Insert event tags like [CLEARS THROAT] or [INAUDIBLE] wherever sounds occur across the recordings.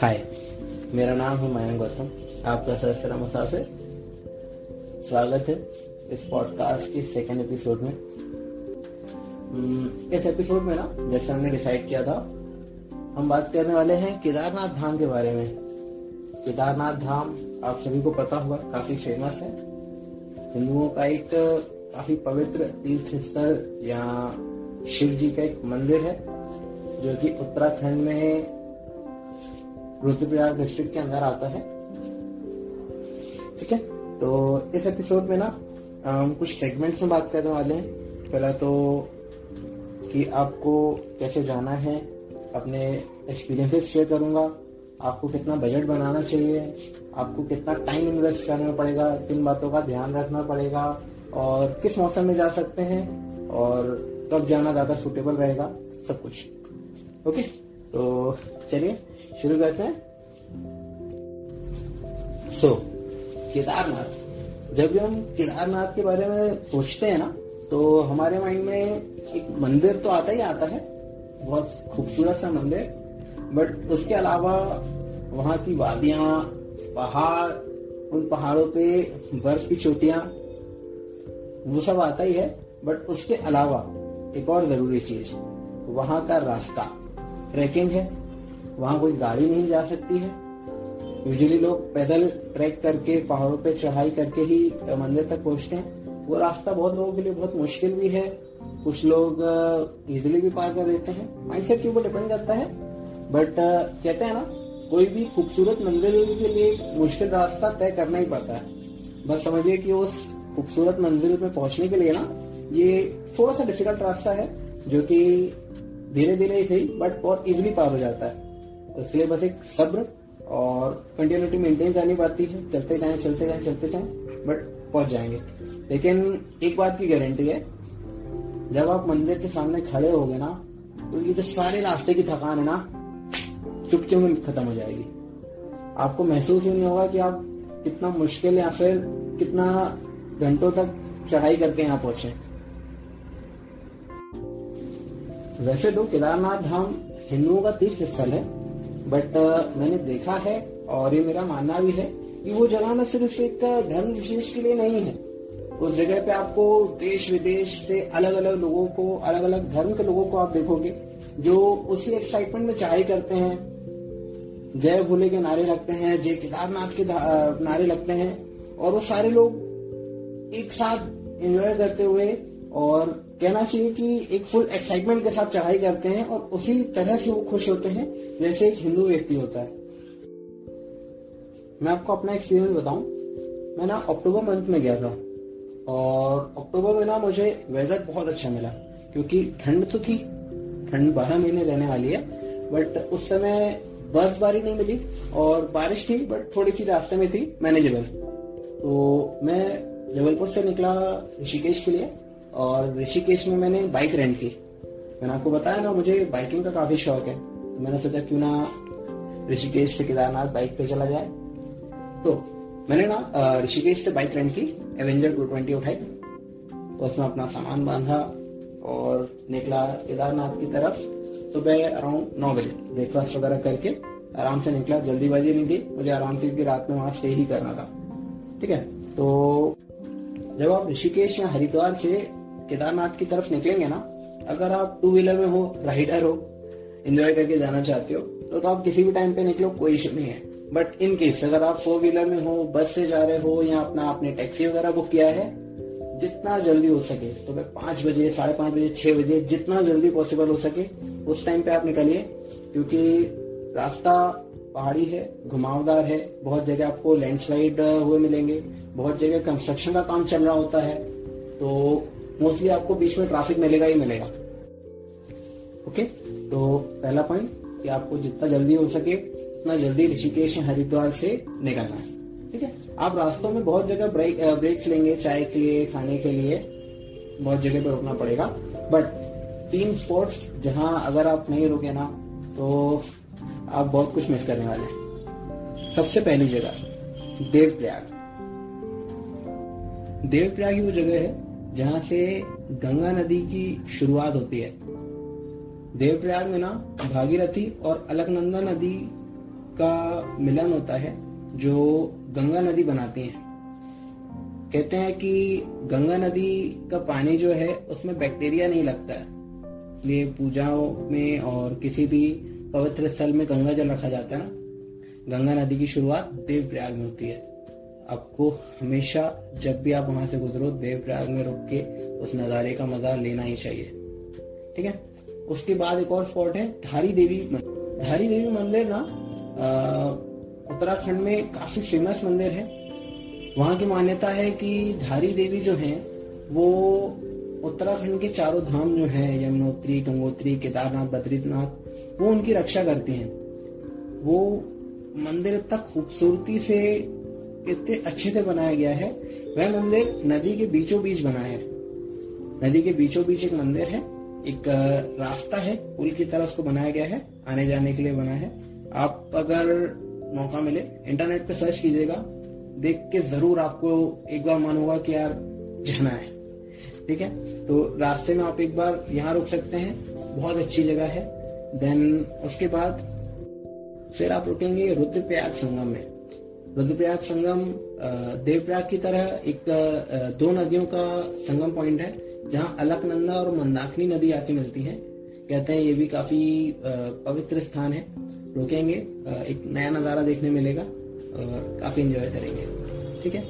हाय मेरा नाम है मयंक गौतम। आपका सर मुसाफिर स्वागत है इस पॉडकास्ट के सेकेंड एपिसोड में। हम्म, इस एपिसोड में ना जैसे हमने डिसाइड किया था हम बात करने वाले हैं केदारनाथ धाम के बारे में। केदारनाथ धाम आप सभी को पता होगा काफ़ी फ़ेमस है। हिंदुओं का एक काफ़ी पवित्र तीर्थ स्थल या शिव जी का एक मंदिर है जो कि उत्तराखंड में रुद्रप्रयाग डिस्ट्रिक्ट के अंदर आता है। ठीक है? तो इस एपिसोड में ना, हम कुछ सेगमेंट्स में बात करने वाले हैं। पहला तो कि आपको कैसे जाना है, अपने एक्सपीरियंसेस शेयर करूँगा। आपको कितना बजट बनाना चाहिए, आपको कितना टाइम इन्वेस्ट करना पड़ेगा, किन बातों का ध्यान रखना पड़ेगा, और किस मौसम में जा सकते हैं, और कब जाना ज़्यादा सुटेबल रहेगा, सब कुछ। ओके? तो चलिए शुरू करते हैं। सो so, केदारनाथ। जब भी हम केदारनाथ के बारे में सोचते हैं ना तो हमारे माइंड में एक मंदिर तो आता ही आता है। बहुत खूबसूरत सा मंदिर। बट उसके अलावा वहाँ की वादियाँ पहाड़ उन पहाड़ों पे बर्फ़ की चोटियाँ वो सब आता ही है। बट उसके अलावा एक और ज़रूरी चीज़ वहाँ का रास्ता। ट्रैकिंग है। वहाँ कोई गाड़ी नहीं जा सकती है। यूजुअली लोग पैदल ट्रैक करके, पहाड़ों पे चढ़ाई करके ही मंदिर तक पहुँचते हैं। वो रास्ता बहुत लोगों के लिए बहुत मुश्किल भी है। कुछ लोग इजिली भी पार कर देते हैं। माइंडसेट के ऊपर डिपेंड करता है। बट कहते हैं ना, कोई भी खूबसूरत मंदिर के लिए मुश्किल रास्ता तय करना ही पड़ता है। बस समझिए कि उस खूबसूरत मंदिर में पहुँचने के लिए ना, ये थोड़ा सा डिफ़िकल्ट रास्ता है, जो कि धीरे धीरे ही सही बट बहुत इजिली पार हो जाता है। इसलिए बस एक सब्र और कंटिन्यूटी मेंटेन करनी पड़ती है। चलते जाए चलते जाए चलते जाए बट पहुँच जाएँगे। लेकिन एक बात की गारंटी है, जब आप मंदिर के सामने खड़े हो गए ना तो ये जो सारे रास्ते की थकान है ना चुपके में खत्म हो जाएगी। आपको महसूस ही नहीं होगा कि आप कितना मुश्किल या फिर कितना घंटों तक चढ़ाई करके यहाँ पहुँचे। वैसे तो केदारनाथ धाम हिंदुओं का तीर्थ स्थल है बट uh, मैंने देखा है और ये मेरा मानना भी है कि वो जगह न सिर्फ़ एक धर्म विशेष के लिए नहीं है। उस जगह पे आपको देश विदेश से अलग अलग लोगों को अलग अलग धर्म के लोगों को आप देखोगे जो उसी एक्साइटमेंट में चढ़ाई करते हैं जय भोले के नारे लगते हैं जय केदारनाथ के नारे लगते हैं और वो सारे लोग एक साथ एंजॉय करते हुए और कहना चाहिए कि एक फुल एक्साइटमेंट के साथ चढ़ाई करते हैं और उसी तरह से वो खुश होते हैं जैसे एक हिंदू व्यक्ति होता है। मैं आपको अपना एक्सपीरियंस बताऊँ। मैं ना अक्टूबर मंथ में गया था और अक्टूबर में ना मुझे वेदर बहुत अच्छा मिला क्योंकि ठंड तो थी, ठंड बारह महीने रहने वाली है बट उस समय बर्फबारी नहीं मिली और बारिश थी बट थोड़ी सी रास्ते में थी मैनेजेबल तो मैं जबलपुर से निकला ऋषिकेश के लिए। और ऋषिकेश में मैंने बाइक रेंट की। मैंने आपको बताया ना, मुझे बाइकिंग का काफ़ी शौक है। तो मैंने सोचा क्यों ना ऋषिकेश से केदारनाथ बाइक पे चला जाए। तो मैंने ना ऋषिकेश से बाइक रेंट की एवेंजर टू ट्वेंटी उठाई। उसमें अपना सामान बांधा और निकला केदारनाथ की तरफ़ सुबह अराउंड नौ बजे। ब्रेकफास्ट वगैरह करके आराम से निकला। जल्दीबाजी नहीं थी, मुझे आराम से क्योंकि रात में वहाँ स्टे ही करना था। ठीक है? तो जब आप ऋषिकेश या हरिद्वार से केदारनाथ की तरफ़ निकलेंगे ना अगर आप टू व्हीलर में हो राइडर हो एंजॉय करके जाना चाहते हो तो, तो आप किसी भी टाइम पे निकलो कोई इशू नहीं है। बट इन केस अगर आप फोर व्हीलर में हो बस से जा रहे हो या अपना आपने टैक्सी वगैरह बुक किया है जितना जल्दी हो सके सुबह पाँच बजे साढ़े पाँच बजे छह बजे जितना जल्दी पॉसिबल हो सके उस टाइम पे आप निकलिए क्योंकि रास्ता पहाड़ी है घुमावदार है बहुत जगह आपको लैंडस्लाइड हुए मिलेंगे बहुत जगह कंस्ट्रक्शन का काम चल रहा होता है तो मोस्टली आपको बीच में ट्रैफ़िक मिलेगा ही मिलेगा। ओके तो पहला पॉइंट कि आपको जितना जल्दी हो सके, उतना जल्दी ऋषिकेश, हरिद्वार से निकलना है। ठीक है? आप रास्तों में बहुत जगह ब्रेक ब्रेक्स लेंगे, चाय के लिए, खाने के लिए। बहुत जगह पर रुकना पड़ेगा। बट तीन स्पॉट्स जहाँ अगर आप नहीं रुके ना तो आप बहुत कुछ मिस करने वाले हैं। सबसे पहली जगह, देवप्रयाग। देवप्रयाग ही वो जगह है जहाँ से गंगा नदी की शुरुआत होती है। देवप्रयाग में ना भागीरथी और अलकनंदा नदी का मिलन होता है, जो गंगा नदी बनाती है। कहते हैं कि गंगा नदी का पानी जो है, उसमें बैक्टीरिया नहीं लगता है। इसलिए पूजाओं में और किसी भी पवित्र स्थल में गंगा जल रखा जाता है ना। गंगा नदी की शुरुआत देव प्रयाग में होती है। आपको हमेशा जब भी आप वहाँ से गुजरो देव प्रयाग में रुक के उस नज़ारे का मज़ा लेना ही चाहिए। ठीक है? उसके बाद एक और स्पॉट है, धारी देवी मंदिर। धारी देवी मंदिर ना उत्तराखंड में काफ़ी फ़ेमस मंदिर है। वहाँ की मान्यता है कि धारी देवी जो है, वो उत्तराखंड के चारों धाम जो है, यमुनोत्री, गंगोत्री, केदारनाथ, बद्रीनाथ, वो उनकी रक्षा करती हैं। वो मंदिर तक खूबसूरती से इतने अच्छे से बनाया गया है। वह मंदिर नदी के बीचों बीच बना है। नदी के बीचों बीच एक मंदिर है। एक रास्ता है। पुल की तरह उसको बनाया गया है। आने जाने के लिए बना है। आप अगर मौका मिले, इंटरनेट पे सर्च कीजिएगा। देख के ज़रूर आपको एक बार मन होगा कि यार, जाना है। ठीक है? तो रास्ते में आप एक बार यहाँ रुक सकते हैं। बहुत अच्छी जगह है। देन उसके बाद फिर आप रुकेंगे रुद्रप्रयाग संगम में। रुद्रप्रयाग संगम देवप्रयाग की तरह एक दो नदियों का संगम पॉइंट है, जहाँ अलकनंदा और मंदाकिनी नदी आके मिलती है। कहते हैं ये भी काफ़ी पवित्र स्थान है। रुकेंगे एक नया नज़ारा देखने मिलेगा और काफ़ी एंजॉय करेंगे। ठीक है?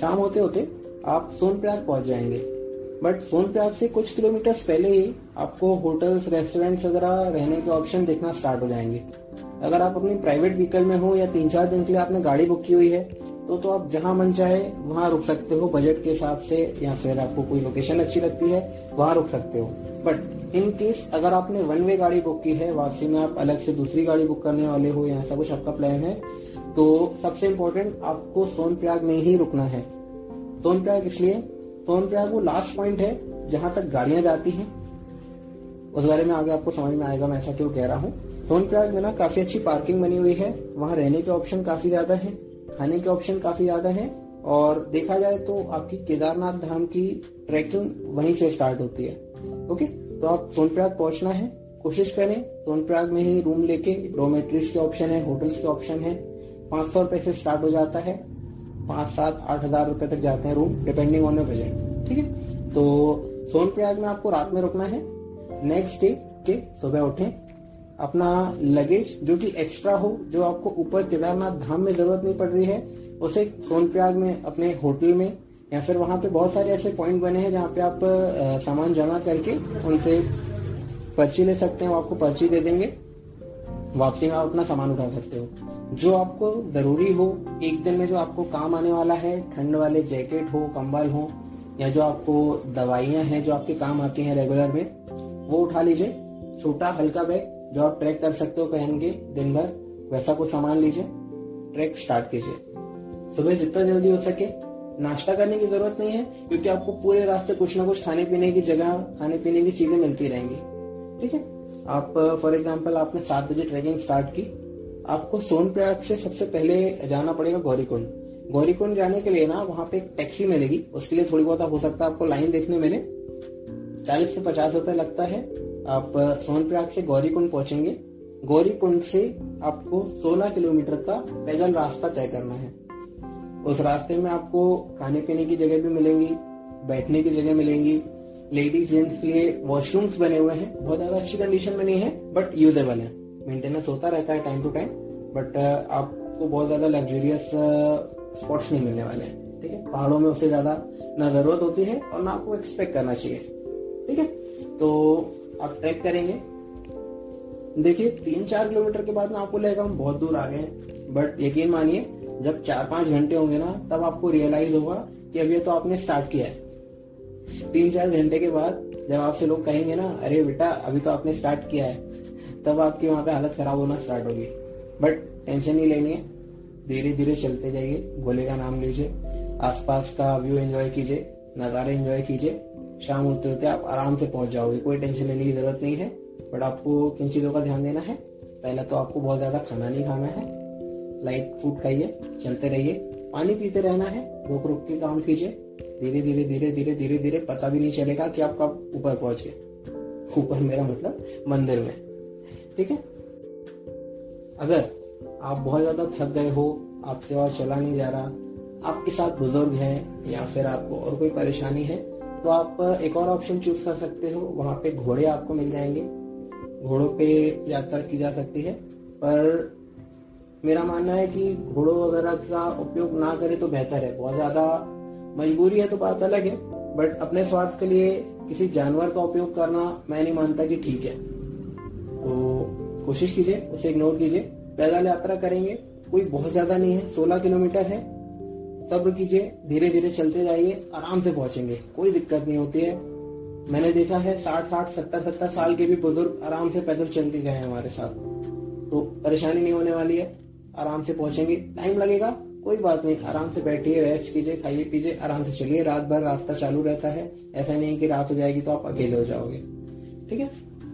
शाम होते होते आप सोनप्रयाग पहुँच जाएँगे। बट सोनप्रयाग से कुछ किलोमीटर पहले ही आपको होटल्स रेस्टोरेंट्स वगैरह रहने के ऑप्शन देखना स्टार्ट हो जाएँगे। अगर आप अपनी प्राइवेट व्हीकल में हो या तीन चार दिन के लिए आपने गाड़ी बुक की हुई है तो तो आप जहाँ मन चाहे वहाँ रुक सकते हो बजट के हिसाब से, या फिर आपको कोई लोकेशन अच्छी लगती है, वहाँ रुक सकते हो। बट इन केस अगर आपने वन वे गाड़ी बुक की है, वापसी में आप अलग से दूसरी गाड़ी बुक करने वाले हो, या ऐसा कुछ आपका प्लान है तो सबसे इम्पोर्टेंट आपको सोनप्रयाग में ही रुकना है। सोनप्रयाग इसलिए, सोनप्रयाग वो लास्ट पॉइंट है, जहाँ तक गाड़ियाँ जाती हैं। उस बारे में आगे आपको समझ में आएगा मैं ऐसा क्यों कह रहा हूँ। सोनप्रयाग में ना काफ़ी अच्छी पार्किंग बनी हुई है। वहाँ रहने के ऑप्शन काफ़ी ज़्यादा है, खाने के ऑप्शन काफ़ी ज़्यादा है और देखा जाए तो आपकी केदारनाथ धाम की ट्रैकिंग वहीं से स्टार्ट होती है। ओके? तो आप सोनप्रयाग पहुँचना है। कोशिश करें सोनप्रयाग में ही रूम लेके, डोमेट्रीज के ऑप्शन है, होटल्स के ऑप्शन है। पाँच सौ रुपए से स्टार्ट हो जाता है। पाँच, सात, आठ हज़ार रुपए तक जाते हैं रूम डिपेंडिंग ऑन बजट ठीक है? तो सोनप्रयाग में आपको रात में रुकना है। नेक्स्ट डे के सुबह उठे। अपना लगेज, जो कि एक्स्ट्रा हो, जो आपको ऊपर केदारनाथ धाम में ज़रूरत नहीं पड़ रही है, उसे सोनप्रयाग में, अपने होटल में, या फिर वहाँ पे बहुत सारे ऐसे पॉइंट बने हैं जहाँ पे आप सामान जमा करके उनसे पर्ची ले सकते हैं, वो आपको पर्ची दे देंगे। वापसी में आप अपना सामान उठा सकते हो। जो आपको ज़रूरी हो, एक दिन में जो आपको काम आने वाला है, ठंड वाले जैकेट हो, कंबल हो, या जो आपको दवाइयाँ हैं, जो आपके काम आती हैं रेगुलर में, वो उठा लीजिए। छोटा, हल्का बैग जो आप ट्रैक कर सकते हो पहन के दिन भर, वैसा कुछ सामान लीजिए। ट्रैक स्टार्ट कीजिए। सुबह जितना जल्दी हो सके नाश्ता करने की ज़रूरत नहीं है, क्योंकि आपको पूरे रास्ते कुछ ना कुछ खाने पीने की जगह, खाने पीने की चीज़ें मिलती रहेंगी। ठीक है? आप फॉर एग्ज़ाम्पल आपने सात बजे ट्रैकिंग स्टार्ट की। आपको सोनप्रयाग से सबसे पहले जाना पड़ेगा गौरीकुंड। गौरीकुंड जाने के लिए ना वहाँ पे एक टैक्सी मिलेगी। उसके लिए थोड़ी बहुत हो सकता है आपको लाइन देखने मिले। चालीस से पचास रुपए लगता है। आप सोनप्रयाग से गौरीकुंड पहुँचेंगे। गौरीकुंड से आपको 16 किलोमीटर का पैदल रास्ता तय करना है। उस रास्ते में आपको खाने पीने की जगह भी मिलेंगी, बैठने की जगह मिलेंगी। लेडीज़ जेंट्स के लिए वॉशरूम्स बने हुए हैं। बहुत ज़्यादा अच्छी कंडीशन में नहीं है बट यूजेबल है। मेंटेनेंस होता रहता है टाइम टू टाइम बट आपको बहुत ज़्यादा लग्जरियस स्पॉट्स नहीं मिलने वाले हैं। ठीक है? पहाड़ों में उससे ज़्यादा ना ज़रूरत होती है और ना आपको एक्सपेक्ट करना चाहिए। ठीक है? तो आप ट्रैक करेंगे। देखिए, तीन चार किलोमीटर के बाद ना आपको लगेगा हम बहुत दूर आ गए बट यकीन मानिए, जब चार पाँच घंटे होंगे ना, तब आपको रियलाइज़ होगा कि अभी तो आपने स्टार्ट किया है। तीन चार घंटे के बाद जब आपसे लोग कहेंगे ना, अरे बेटा, अभी तो आपने स्टार्ट किया है, तब आपकी वहाँ पे हालत खराब होना स्टार्ट होगी। बट टेंशन नहीं लेनी है। धीरे धीरे चलते जाइए। गोले का नाम लीजिए। आसपास का व्यू एंजॉय कीजिए। नज़ारे एंजॉय कीजिए। शाम होते होते आप आराम से पहुँच जाओगे, कोई टेंशन लेने की ज़रूरत नहीं है। बट आपको किन चीज़ों का ध्यान देना है? पहला तो आपको बहुत ज़्यादा खाना नहीं खाना है। लाइट फ़ूड खाइए, चलते रहिए, पानी पीते रहना है रुक रुक के काम कीजिए। धीरे धीरे धीरे धीरे धीरे धीरे पता भी नहीं चलेगा कि आप कब ऊपर पहुँच गए। ऊपर मेरा मतलब मंदिर में। ठीक है? अगर आप बहुत ज़्यादा थक गए हो, आपसे और चला नहीं जा रहा, आपके साथ बुज़ुर्ग हैं या फिर आपको और कोई परेशानी है तो आप एक और ऑप्शन चूज़ कर सकते हो। वहाँ पे घोड़े आपको मिल जाएँगे। घोड़ों पे यात्रा की जा सकती है। पर मेरा मानना है कि घोड़ों वगैरह का उपयोग ना करें तो बेहतर है। बहुत ज़्यादा मजबूरी है तो बात अलग है। बट अपने स्वास्थ्य के लिए किसी जानवर का उपयोग करना मैं नहीं मानता कि ठीक है। तो कोशिश कीजिए, उसे इग्नोर कीजिए। पैदल यात्रा करेंगे। कोई बहुत ज़्यादा नहीं है। सोलह किलोमीटर है। सब्र कीजिए धीरे धीरे चलते जाइए, आराम से पहुँचेंगे। कोई दिक्कत नहीं होती है। मैंने देखा है साठ साठ सत्तर सत्तर साल के भी बुज़ुर्ग आराम से पैदल चल के गए हैं हमारे साथ। तो परेशानी नहीं होने वाली है। आराम से पहुँचेंगे। टाइम लगेगा, कोई बात नहीं। आराम से बैठिए रेस्ट कीजिए, खाइए, पीजिए, आराम से चलिए। रात भर रास्ता चालू रहता है। ऐसा नहीं कि रात हो जाएगी तो आप अकेले हो जाओगे। ठीक है?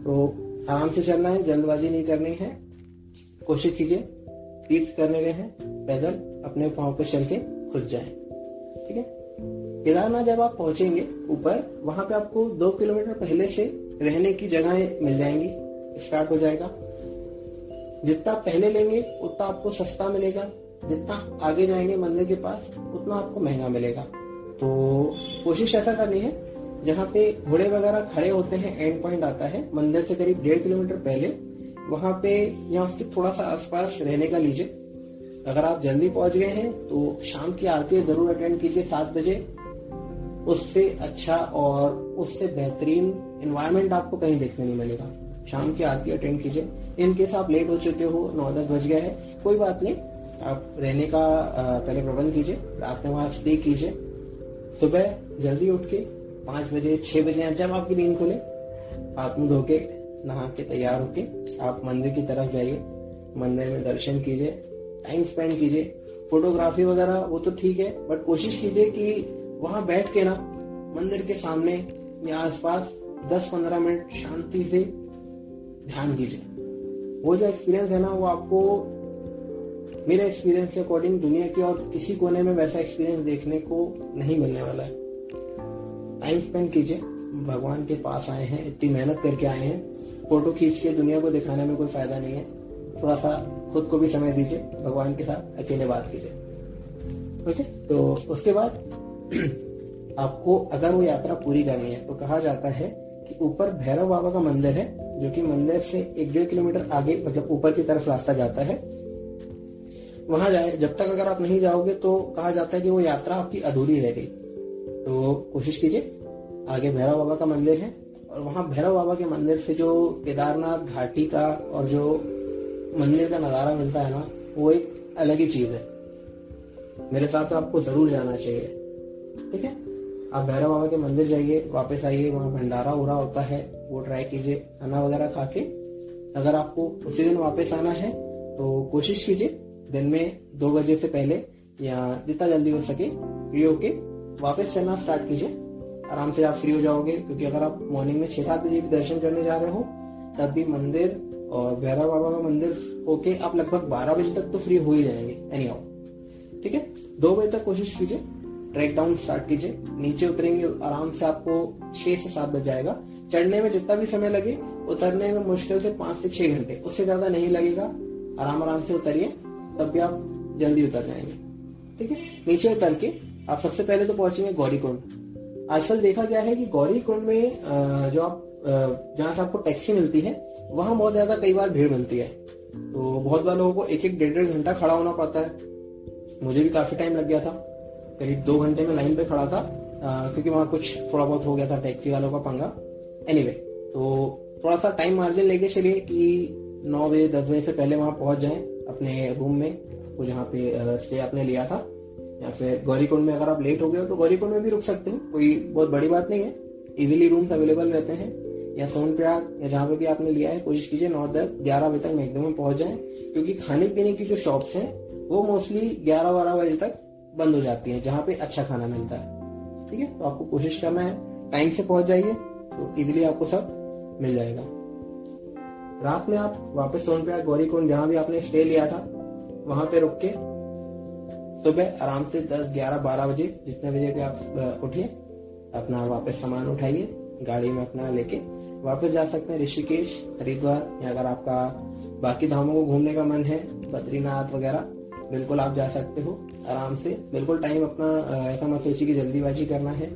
तो आराम से चलना है, जल्दबाजी नहीं करनी है। कोशिश कीजिए, तीर्थ करने गए हैं, पैदल अपने पाँव पे चल के। खुद जाए। ठीक है? केदारनाथ जब आप पहुँचेंगे ऊपर, वहाँ पे आपको दो किलोमीटर पहले से रहने की जगह मिल जाएँगी। स्टार्ट हो जाएगा। जितना पहले लेंगे, उतना आपको सस्ता मिलेगा। जितना आगे जाएँगे मंदिर के पास, उतना आपको महँगा मिलेगा। तो कोशिश ऐसा करनी है, जहाँ पे घोड़े वगैरह खड़े होते हैं एंड पॉइंट आता है, मंदिर से करीब डेढ़ किलोमीटर पहले, वहाँ पे या उसके थोड़ा सा आसपास रहने का लीजिए। अगर आप जल्दी पहुँच गए हैं तो शाम की आरती ज़रूर अटेंड कीजिए सात बजे। उससे अच्छा और उससे बेहतरीन इन्वायरमेंट आपको कहीं देखने नहीं मिलेगा। शाम की आरती अटेंड कीजिए। इनकेस आप लेट हो चुके हो, नौ दस बज गया है, कोई बात नहीं। आप रहने का पहले प्रबंध कीजिए, रात में वहाँ स्टे कीजिए। सुबह जल्दी उठ के पाँच बजे, छह बजे जब आपकी नींद खुले, हाथ मुँह धो के, नहा के तैयार होके आप मंदिर की तरफ़ जाइए। मंदिर में दर्शन कीजिए। टाइम स्पेंड कीजिए। फोटोग्राफी वगैरह, वो तो ठीक है बट कोशिश कीजिए कि वहाँ बैठ के ना, मंदिर के सामने या आसपास 10-15 मिनट शांति से ध्यान कीजिए। वो जो एक्सपीरियंस है ना, वो आपको मेरे एक्सपीरियंस के अकॉर्डिंग दुनिया के और किसी कोने में वैसा एक्सपीरियंस देखने को नहीं मिलने वाला है। टाइम स्पेंड कीजिए। भगवान के पास आए हैं, इतनी मेहनत करके आए हैं। फ़ोटो खींच के दुनिया को दिखाने में कोई फ़ायदा नहीं है। थोड़ा सा खुद को भी समय दीजिए, भगवान के साथ अकेले बात कीजिए। ओके? तो उसके बाद [CLEARS THROAT] आपको अगर वो यात्रा पूरी करनी है तो कहा जाता है कि ऊपर भैरव बाबा का मंदिर है, जो कि मंदिर से एक डेढ़ किलोमीटर आगे मतलब ऊपर की तरफ़ रास्ता जाता है। वहाँ जाए, जब तक अगर आप नहीं जाओगे तो कहा जाता है कि वो यात्रा आपकी अधूरी रह गई। तो कोशिश कीजिए, आगे भैरव बाबा का मंदिर है, और वहाँ भैरव बाबा के मंदिर से जो केदारनाथ घाटी का और जो मंदिर का नज़ारा मिलता है ना, वो एक अलग ही चीज़ है। मेरे साथ तो आपको ज़रूर जाना चाहिए। ठीक है? आप भैरव बाबा के मंदिर जाइए, वापस आइए, वहाँ भंडारा हो रहा होता है, वो ट्राई कीजिए, खाना वगैरह खा के अगर आपको उसी दिन वापस आना है तो कोशिश कीजिए, दिन में दो बजे से पहले या जितना जल्दी हो सके फ्री होके वापस चलना स्टार्ट कीजिए। आराम से आप फ्री हो जाओगे, क्योंकि अगर आप मॉर्निंग में छह सात बजे भी दर्शन करने जा रहे हो तब भी मंदिर और भैरव बाबा का मंदिर होके आप लगभग बारह बजे तक तो फ्री हो ही जाएँगे एनी ठीक है? दो बजे तक कोशिश कीजिए ट्रैक डाउन स्टार्ट कीजिए, नीचे उतरेंगे, आराम से आपको छह से सात बज जाएगा। चढ़ने में जितना भी समय लगे, उतरने में मुश्किल से पाँच से छह घंटे, उससे ज़्यादा नहीं लगेगा। आराम आराम से उतरिए, तब भी आप जल्दी उतर जाएँगे। ठीक है? नीचे उतर के आप सबसे पहले तो पहुँचेंगे गौरीकुंड। आजकल देखा गया है कि गौरीकुंड में जो आप जहाँ से आपको टैक्सी मिलती है वहाँ बहुत ज़्यादा कई बार भीड़ मिलती है। तो बहुत बार लोगों को एक एक डेढ़ डेढ़ घंटा खड़ा होना पड़ता है। मुझे भी काफ़ी टाइम लग गया था। करीब दो घंटे में लाइन पे खड़ा था आ, क्योंकि वहाँ कुछ थोड़ा बहुत हो गया था टैक्सी वालों का पंगा। एनी anyway, तो थोड़ा सा टाइम मार्जिन लेके चलिए कि नौ बजे दस बजे से पहले वहाँ पहुँच जाए अपने रूम में आपको जहाँ पे स्टे आपने लिया था। या फिर गौरीकुंड में अगर आप लेट हो गए हो तो गौरीकुंड में भी रुक सकते हैं कोई बहुत बड़ी बात नहीं है। इजिली रूम्स अवेलेबल रहते हैं। या सोनप्रयाग या जहाँ पे भी आपने लिया है, कोशिश कीजिए नौ, दस, ग्यारह बजे तक मैक्सिमम पहुँच जाए, क्योंकि खाने पीने की जो शॉप्स हैं, वो मोस्टली ग्यारह, बारह बजे तक बंद हो जाती है, जहाँ पे अच्छा खाना मिलता है। ठीक है? तो आपको कोशिश करना है टाइम से पहुँच जाइए तो इजिली आपको सब मिल जाएगा। रात में आप वापस सोन सोनप्रयाग गौरीकुंड, जहाँ भी आपने स्टे लिया था, वहाँ पे रुक के सुबह आराम से दस, ग्यारह, बारह बजे, जितने बजे भी आप उठिए अपना वापस सामान उठाइए, गाड़ी में अपना लेके वापस जा सकते हैं ऋषिकेश, हरिद्वार। या अगर आपका बाकी धामों को घूमने का मन है, बद्रीनाथ वगैरह। बिल्कुल आप जा सकते हो, आराम से। बिल्कुल टाइम अपना ऐसा मत सोचिए कि जल्दीबाजी करना है।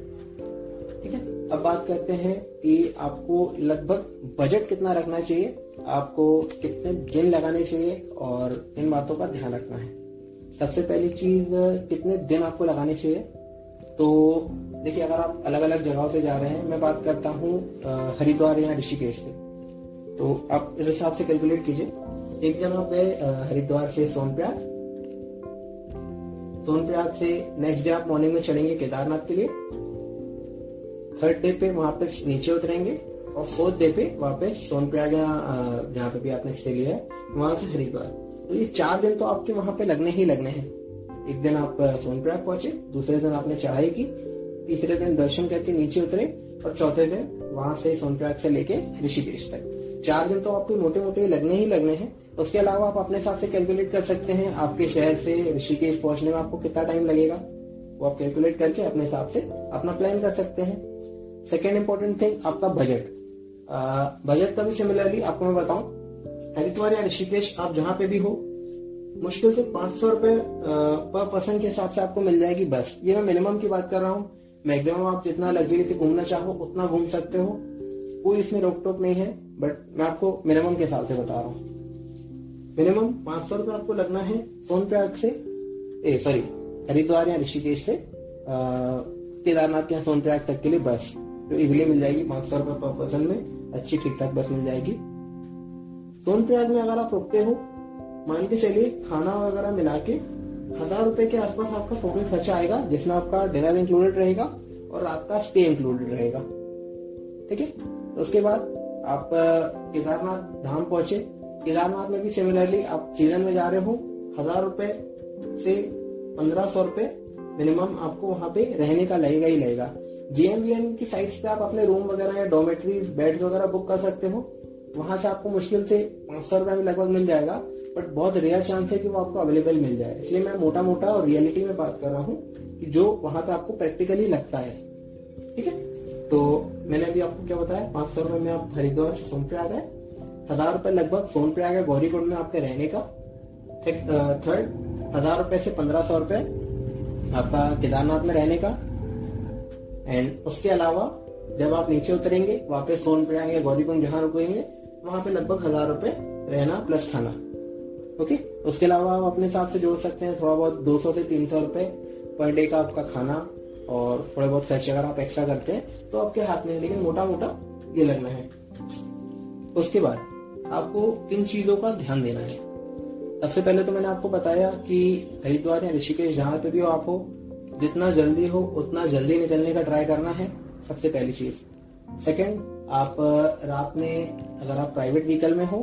ठीक है? अब बात करते हैं कि आपको लगभग बजट कितना रखना चाहिए, आपको कितने दिन लगाने चाहिए और इन बातों का ध्यान रखना है। सबसे पहली चीज़, कितने दिन आपको लगाने चाहिए? तो देखिए, अगर आप अलग अलग जगहों से जा रहे हैं, मैं बात करता हूँ हरिद्वार या ऋषिकेश से। तो आप इस हिसाब से कैलकुलेट कीजिए। एक दिन आप गए हरिद्वार से सोनप्रयाग सोनप्रयाग से नेक्स्ट डे आप मॉर्निंग में चढ़ेंगे केदारनाथ के लिए। थर्ड डे पे वहाँ पे नीचे उतरेंगे और फोर्थ डे पे वापस सोनप्रयाग या जहाँ पे भी आपने स्टे लिया है, वहाँ से हरिद्वार। तो ये चार दिन तो आपके वहाँ पे लगने ही लगने हैं। एक दिन आप सोनप्रयाग पहुँचे, दूसरे दिन आपने चढ़ाई की तीसरे दिन दर्शन करके नीचे उतरे और चौथे दिन वहाँ से सोनप्रयाग से लेके ऋषिकेश तक। चार दिन तो आपको मोटे मोटे लगने ही लगने हैं। उसके अलावा आप अपने हिसाब से कैलकुलेट कर सकते हैं आपके शहर से ऋषिकेश पहुँचने में आपको कितना टाइम लगेगा। वो आप कैलकुलेट करके अपने हिसाब से अपना प्लान कर सकते हैं। सेकेंड इंपॉर्टेंट थिंग आपका बजट बजट का भी सिमिलरली आपको मैं बताऊँ, हरिद्वार या ऋषिकेश आप जहाँ पे भी हो, मुश्किल से पाँच सौ रुपए पर पर्सन के हिसाब से आपको मिल जाएगी बस। ये मैं मिनिमम की बात कर रहा हूँ। मैक्सिमम आप जितना लग्जरी से घूमना चाहो, उतना घूम सकते हो। कोई इसमें रोक टोक नहीं है, बट मैं आपको मिनिमम के हिसाब से बता रहा हूँ। मिनिमम पाँच सौ रुपए आपको लगना है सोनप्रयाग से, ए सॉरी हरिद्वार या ऋषिकेश से केदारनाथ या सोनप्रयाग तक के लिए बस। तो इजिली मिल जाएगी पाँच सौ रुपए पर पर्सन में, अच्छी ठीक ठाक बस मिल जाएगी। सोनप्रयाग में अगर आप रुकते हो, मान के चलिए, खाना वगैरह मिला के हज़ार रुपए के आसपास आपका टोटल खर्चा आएगा, जिसमें आपका डिनर इंक्लूडेड रहेगा और रात का स्टे इंक्लूडेड रहेगा। ठीक है? तो उसके बाद आप केदारनाथ धाम पहुँचे। केदारनाथ में भी सिमिलरली आप सीज़न में जा रहे हो। हज़ार रुपए से पंद्रह सौ रुपए मिनिमम आपको वहाँ पे रहने का लगेगा ही लगेगा। जीएमवीएन की साइट्स पे आप अपने रूम वगैरह या डोमेट्रीज बेड वगैरह बुक कर सकते हो। वहाँ से आपको मुश्किल से पाँच सौ रुपए में लगभग मिल जाएगा। बट बहुत रेयर चांस है कि वो आपको अवेलेबल मिल जाए। इसलिए मैं मोटा मोटा और रियलिटी में बात कर रहा हूँ कि जो वहाँ पर आपको प्रैक्टिकली लगता है। ठीक है? तो मैंने अभी आपको क्या बताया? पाँच सौ रुपए में आप हरिद्वार से सोनप्रयाग गए हज़ार रुपए लगभग सोनप्रयाग है गौरीकुंड में आपके रहने का। थर्ड हज़ार रुपए से पंद्रह सौ रुपए आपका केदारनाथ में रहने का। एंड उसके अलावा जब आप नीचे उतरेंगे, वापस फ़ोन पे आएँगे गौरीकुंड जहाँ रुकेंगे, वहाँ पे लगभग हज़ार रुपए रहना प्लस खाना। ओके? उसके अलावा आप अपने हिसाब से जोड़ सकते हैं थोड़ा बहुत 200 से 300 रुपए पर डे का आपका खाना और थोड़े बहुत खर्चे अगर आप एक्स्ट्रा करते हैं तो आपके हाथ में लेकिन मोटा मोटा ये लगना है। उसके बाद आपको किन चीज़ों का ध्यान देना है। सबसे पहले तो मैंने आपको बताया कि हरिद्वार या ऋषिकेश, जहाँ पे भी हो आप हो, जितना जल्दी हो, उतना जल्दी निकलने का ट्राई करना है, सबसे पहली चीज़। सेकंड आप, रात में अगर आप प्राइवेट व्हीकल में हो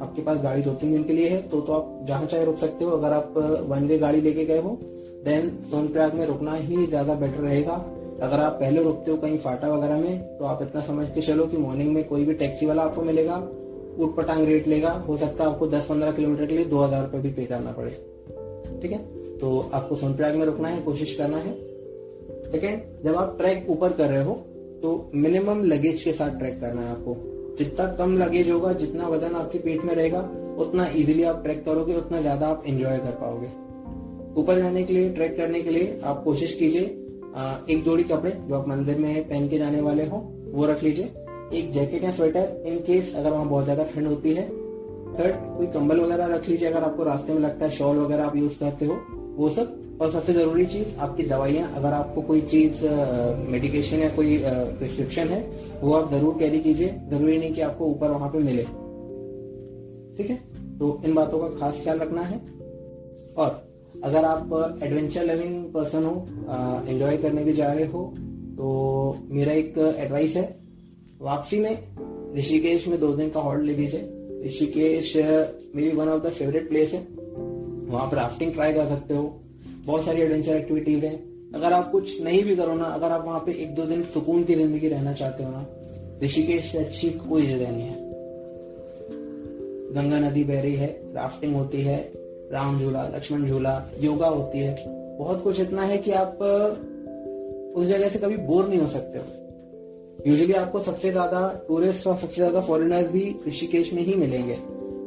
आपके पास गाड़ी दो तीन दिन के लिए है तो तो आप जहाँ चाहे रुक सकते हो। अगर आप वन वे गाड़ी लेके गए हो देन सोनप्रयाग में रुकना ही ज़्यादा बेटर रहेगा। अगर आप पहले रुकते हो कहीं फाटा वगैरह में तो आप इतना समझ के चलो कि मॉर्निंग में कोई भी टैक्सी वाला आपको मिलेगा, उठ पटांग रेट लेगा। हो सकता है आपको 10-15 किलोमीटर के लिए दो हज़ार रुपए भी पे करना पड़े। ठीक है? तो आपको सोन सोनप्रयाग में रुकना है, कोशिश करना है। सेकेंड जब आप ट्रैक ऊपर कर रहे हो तो मिनिमम लगेज के साथ ट्रैक करना है आपको। जितना कम लगेज होगा, जितना वज़न आपके पेट में रहेगा, उतना इजीली आप ट्रैक करोगे, उतना ज़्यादा आप एंजॉय कर पाओगे। ऊपर जाने के लिए ट्रैक करने के लिए आप कोशिश कीजिए एक जोड़ी कपड़े जो आप मंदिर में पहन के जाने वाले हो, वो रख लीजिए। एक जैकेट या स्वेटर इन केस अगर वहाँ बहुत ज़्यादा ठंड होती है। थर्ड कोई कंबल वगैरह रख लीजिए, अगर आपको रास्ते में लगता है शॉल वगैरह आप यूज़ करते हो। वो सब और सबसे ज़रूरी चीज़ आपकी दवाइयाँ, अगर आपको कोई चीज़ मेडिकेशन या कोई प्रिस्क्रिप्शन है, वो आप ज़रूर कैरी कीजिए। ज़रूरी नहीं कि आपको ऊपर वहाँ पे मिले। ठीक है? तो इन बातों का खास ख्याल रखना है। और अगर आप एडवेंचर लविंग पर्सन हो एंजॉय करने भी जा रहे हो तो मेरा एक एडवाइस है, वापसी में ऋषिकेश में दो दिन का हॉल्ट ले लीजिए। ऋषिकेश मेरी one of the favourite place है। वहाँ पर राफ्टिंग ट्राई कर सकते हो। बहुत सारी एडवेंचर एक्टिविटीज़ हैं। अगर आप कुछ नहीं भी करो ना, अगर आप वहाँ पे एक दो दिन सुकून की ज़िंदगी रहना चाहते हो ना, ऋषिकेश से अच्छी कोई जगह नहीं है। गंगा नदी बह रही है राफ्टिंग होती है, राम झूला, लक्ष्मण झूला, योगा होती है। बहुत कुछ इतना है कि आप उस जगह से कभी बोर नहीं हो सकते हो। यूजली आपको सबसे ज़्यादा टूरिस्ट और सबसे ज़्यादा फॉरेनर्स भी ऋषिकेश में ही मिलेंगे।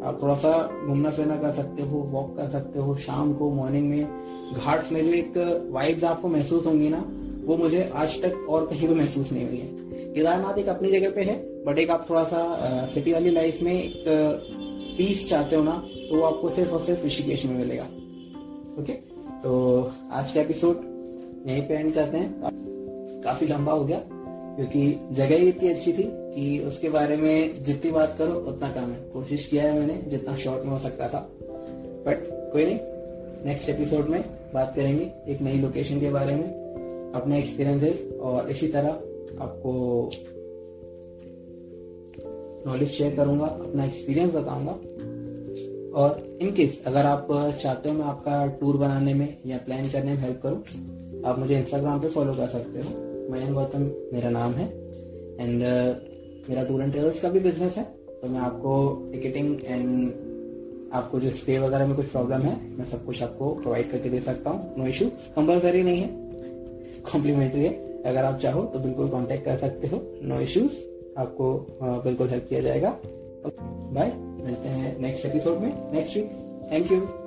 आप थोड़ा सा घूमना फिरना कर सकते हो वॉक कर सकते हो, शाम को मॉर्निंग में घाट में जो एक वाइब्स आपको महसूस होंगी ना, वो मुझे आज तक और कहीं भी महसूस नहीं हुई है। केदारनाथ एक अपनी जगह पे है बट एक आप थोड़ा सा सिटी वाली लाइफ में एक पीस चाहते हो ना तो वो आपको सिर्फ़ और सिर्फ़ ऋषिकेश में मिलेगा। ओके तो आज का एपिसोड यहीं पे एंड करते हैं। काफ़ी लंबा हो गया। क्योंकि जगह ही इतनी अच्छी थी कि उसके बारे में जितनी बात करो, उतना कम है। कोशिश किया है मैंने, जितना शॉर्ट में हो सकता था। बट कोई नहीं नेक्स्ट एपिसोड में बात करेंगे एक नई लोकेशन के बारे में, अपने एक्सपीरियंसेस और इसी तरह आपको नॉलेज शेयर करूँगा, अपना एक्सपीरियंस बताऊँगा। और इन केस अगर आप चाहते हो मैं आपका टूर बनाने में या प्लान करने में हेल्प करूँ, आप मुझे इंस्टाग्राम पे फॉलो कर सकते हो। मयंक गौतम मेरा नाम है एंड uh, मेरा टूर एंड ट्रेवल्स का भी बिज़नेस है तो मैं आपको टिकटिंग एंड आपको जो स्टे वगैरह में कुछ प्रॉब्लम है मैं सब कुछ आपको प्रोवाइड करके दे सकता हूँ नो इशू कंपलसरी नहीं है कॉम्प्लीमेंट्री है अगर आप चाहो तो बिल्कुल कांटेक्ट कर सकते हो नो इश्यूज़ आपको uh, बिल्कुल हेल्प किया जाएगा। बाय मिलते हैं नेक्स्ट एपिसोड में नेक्स्ट वीक थैंक यू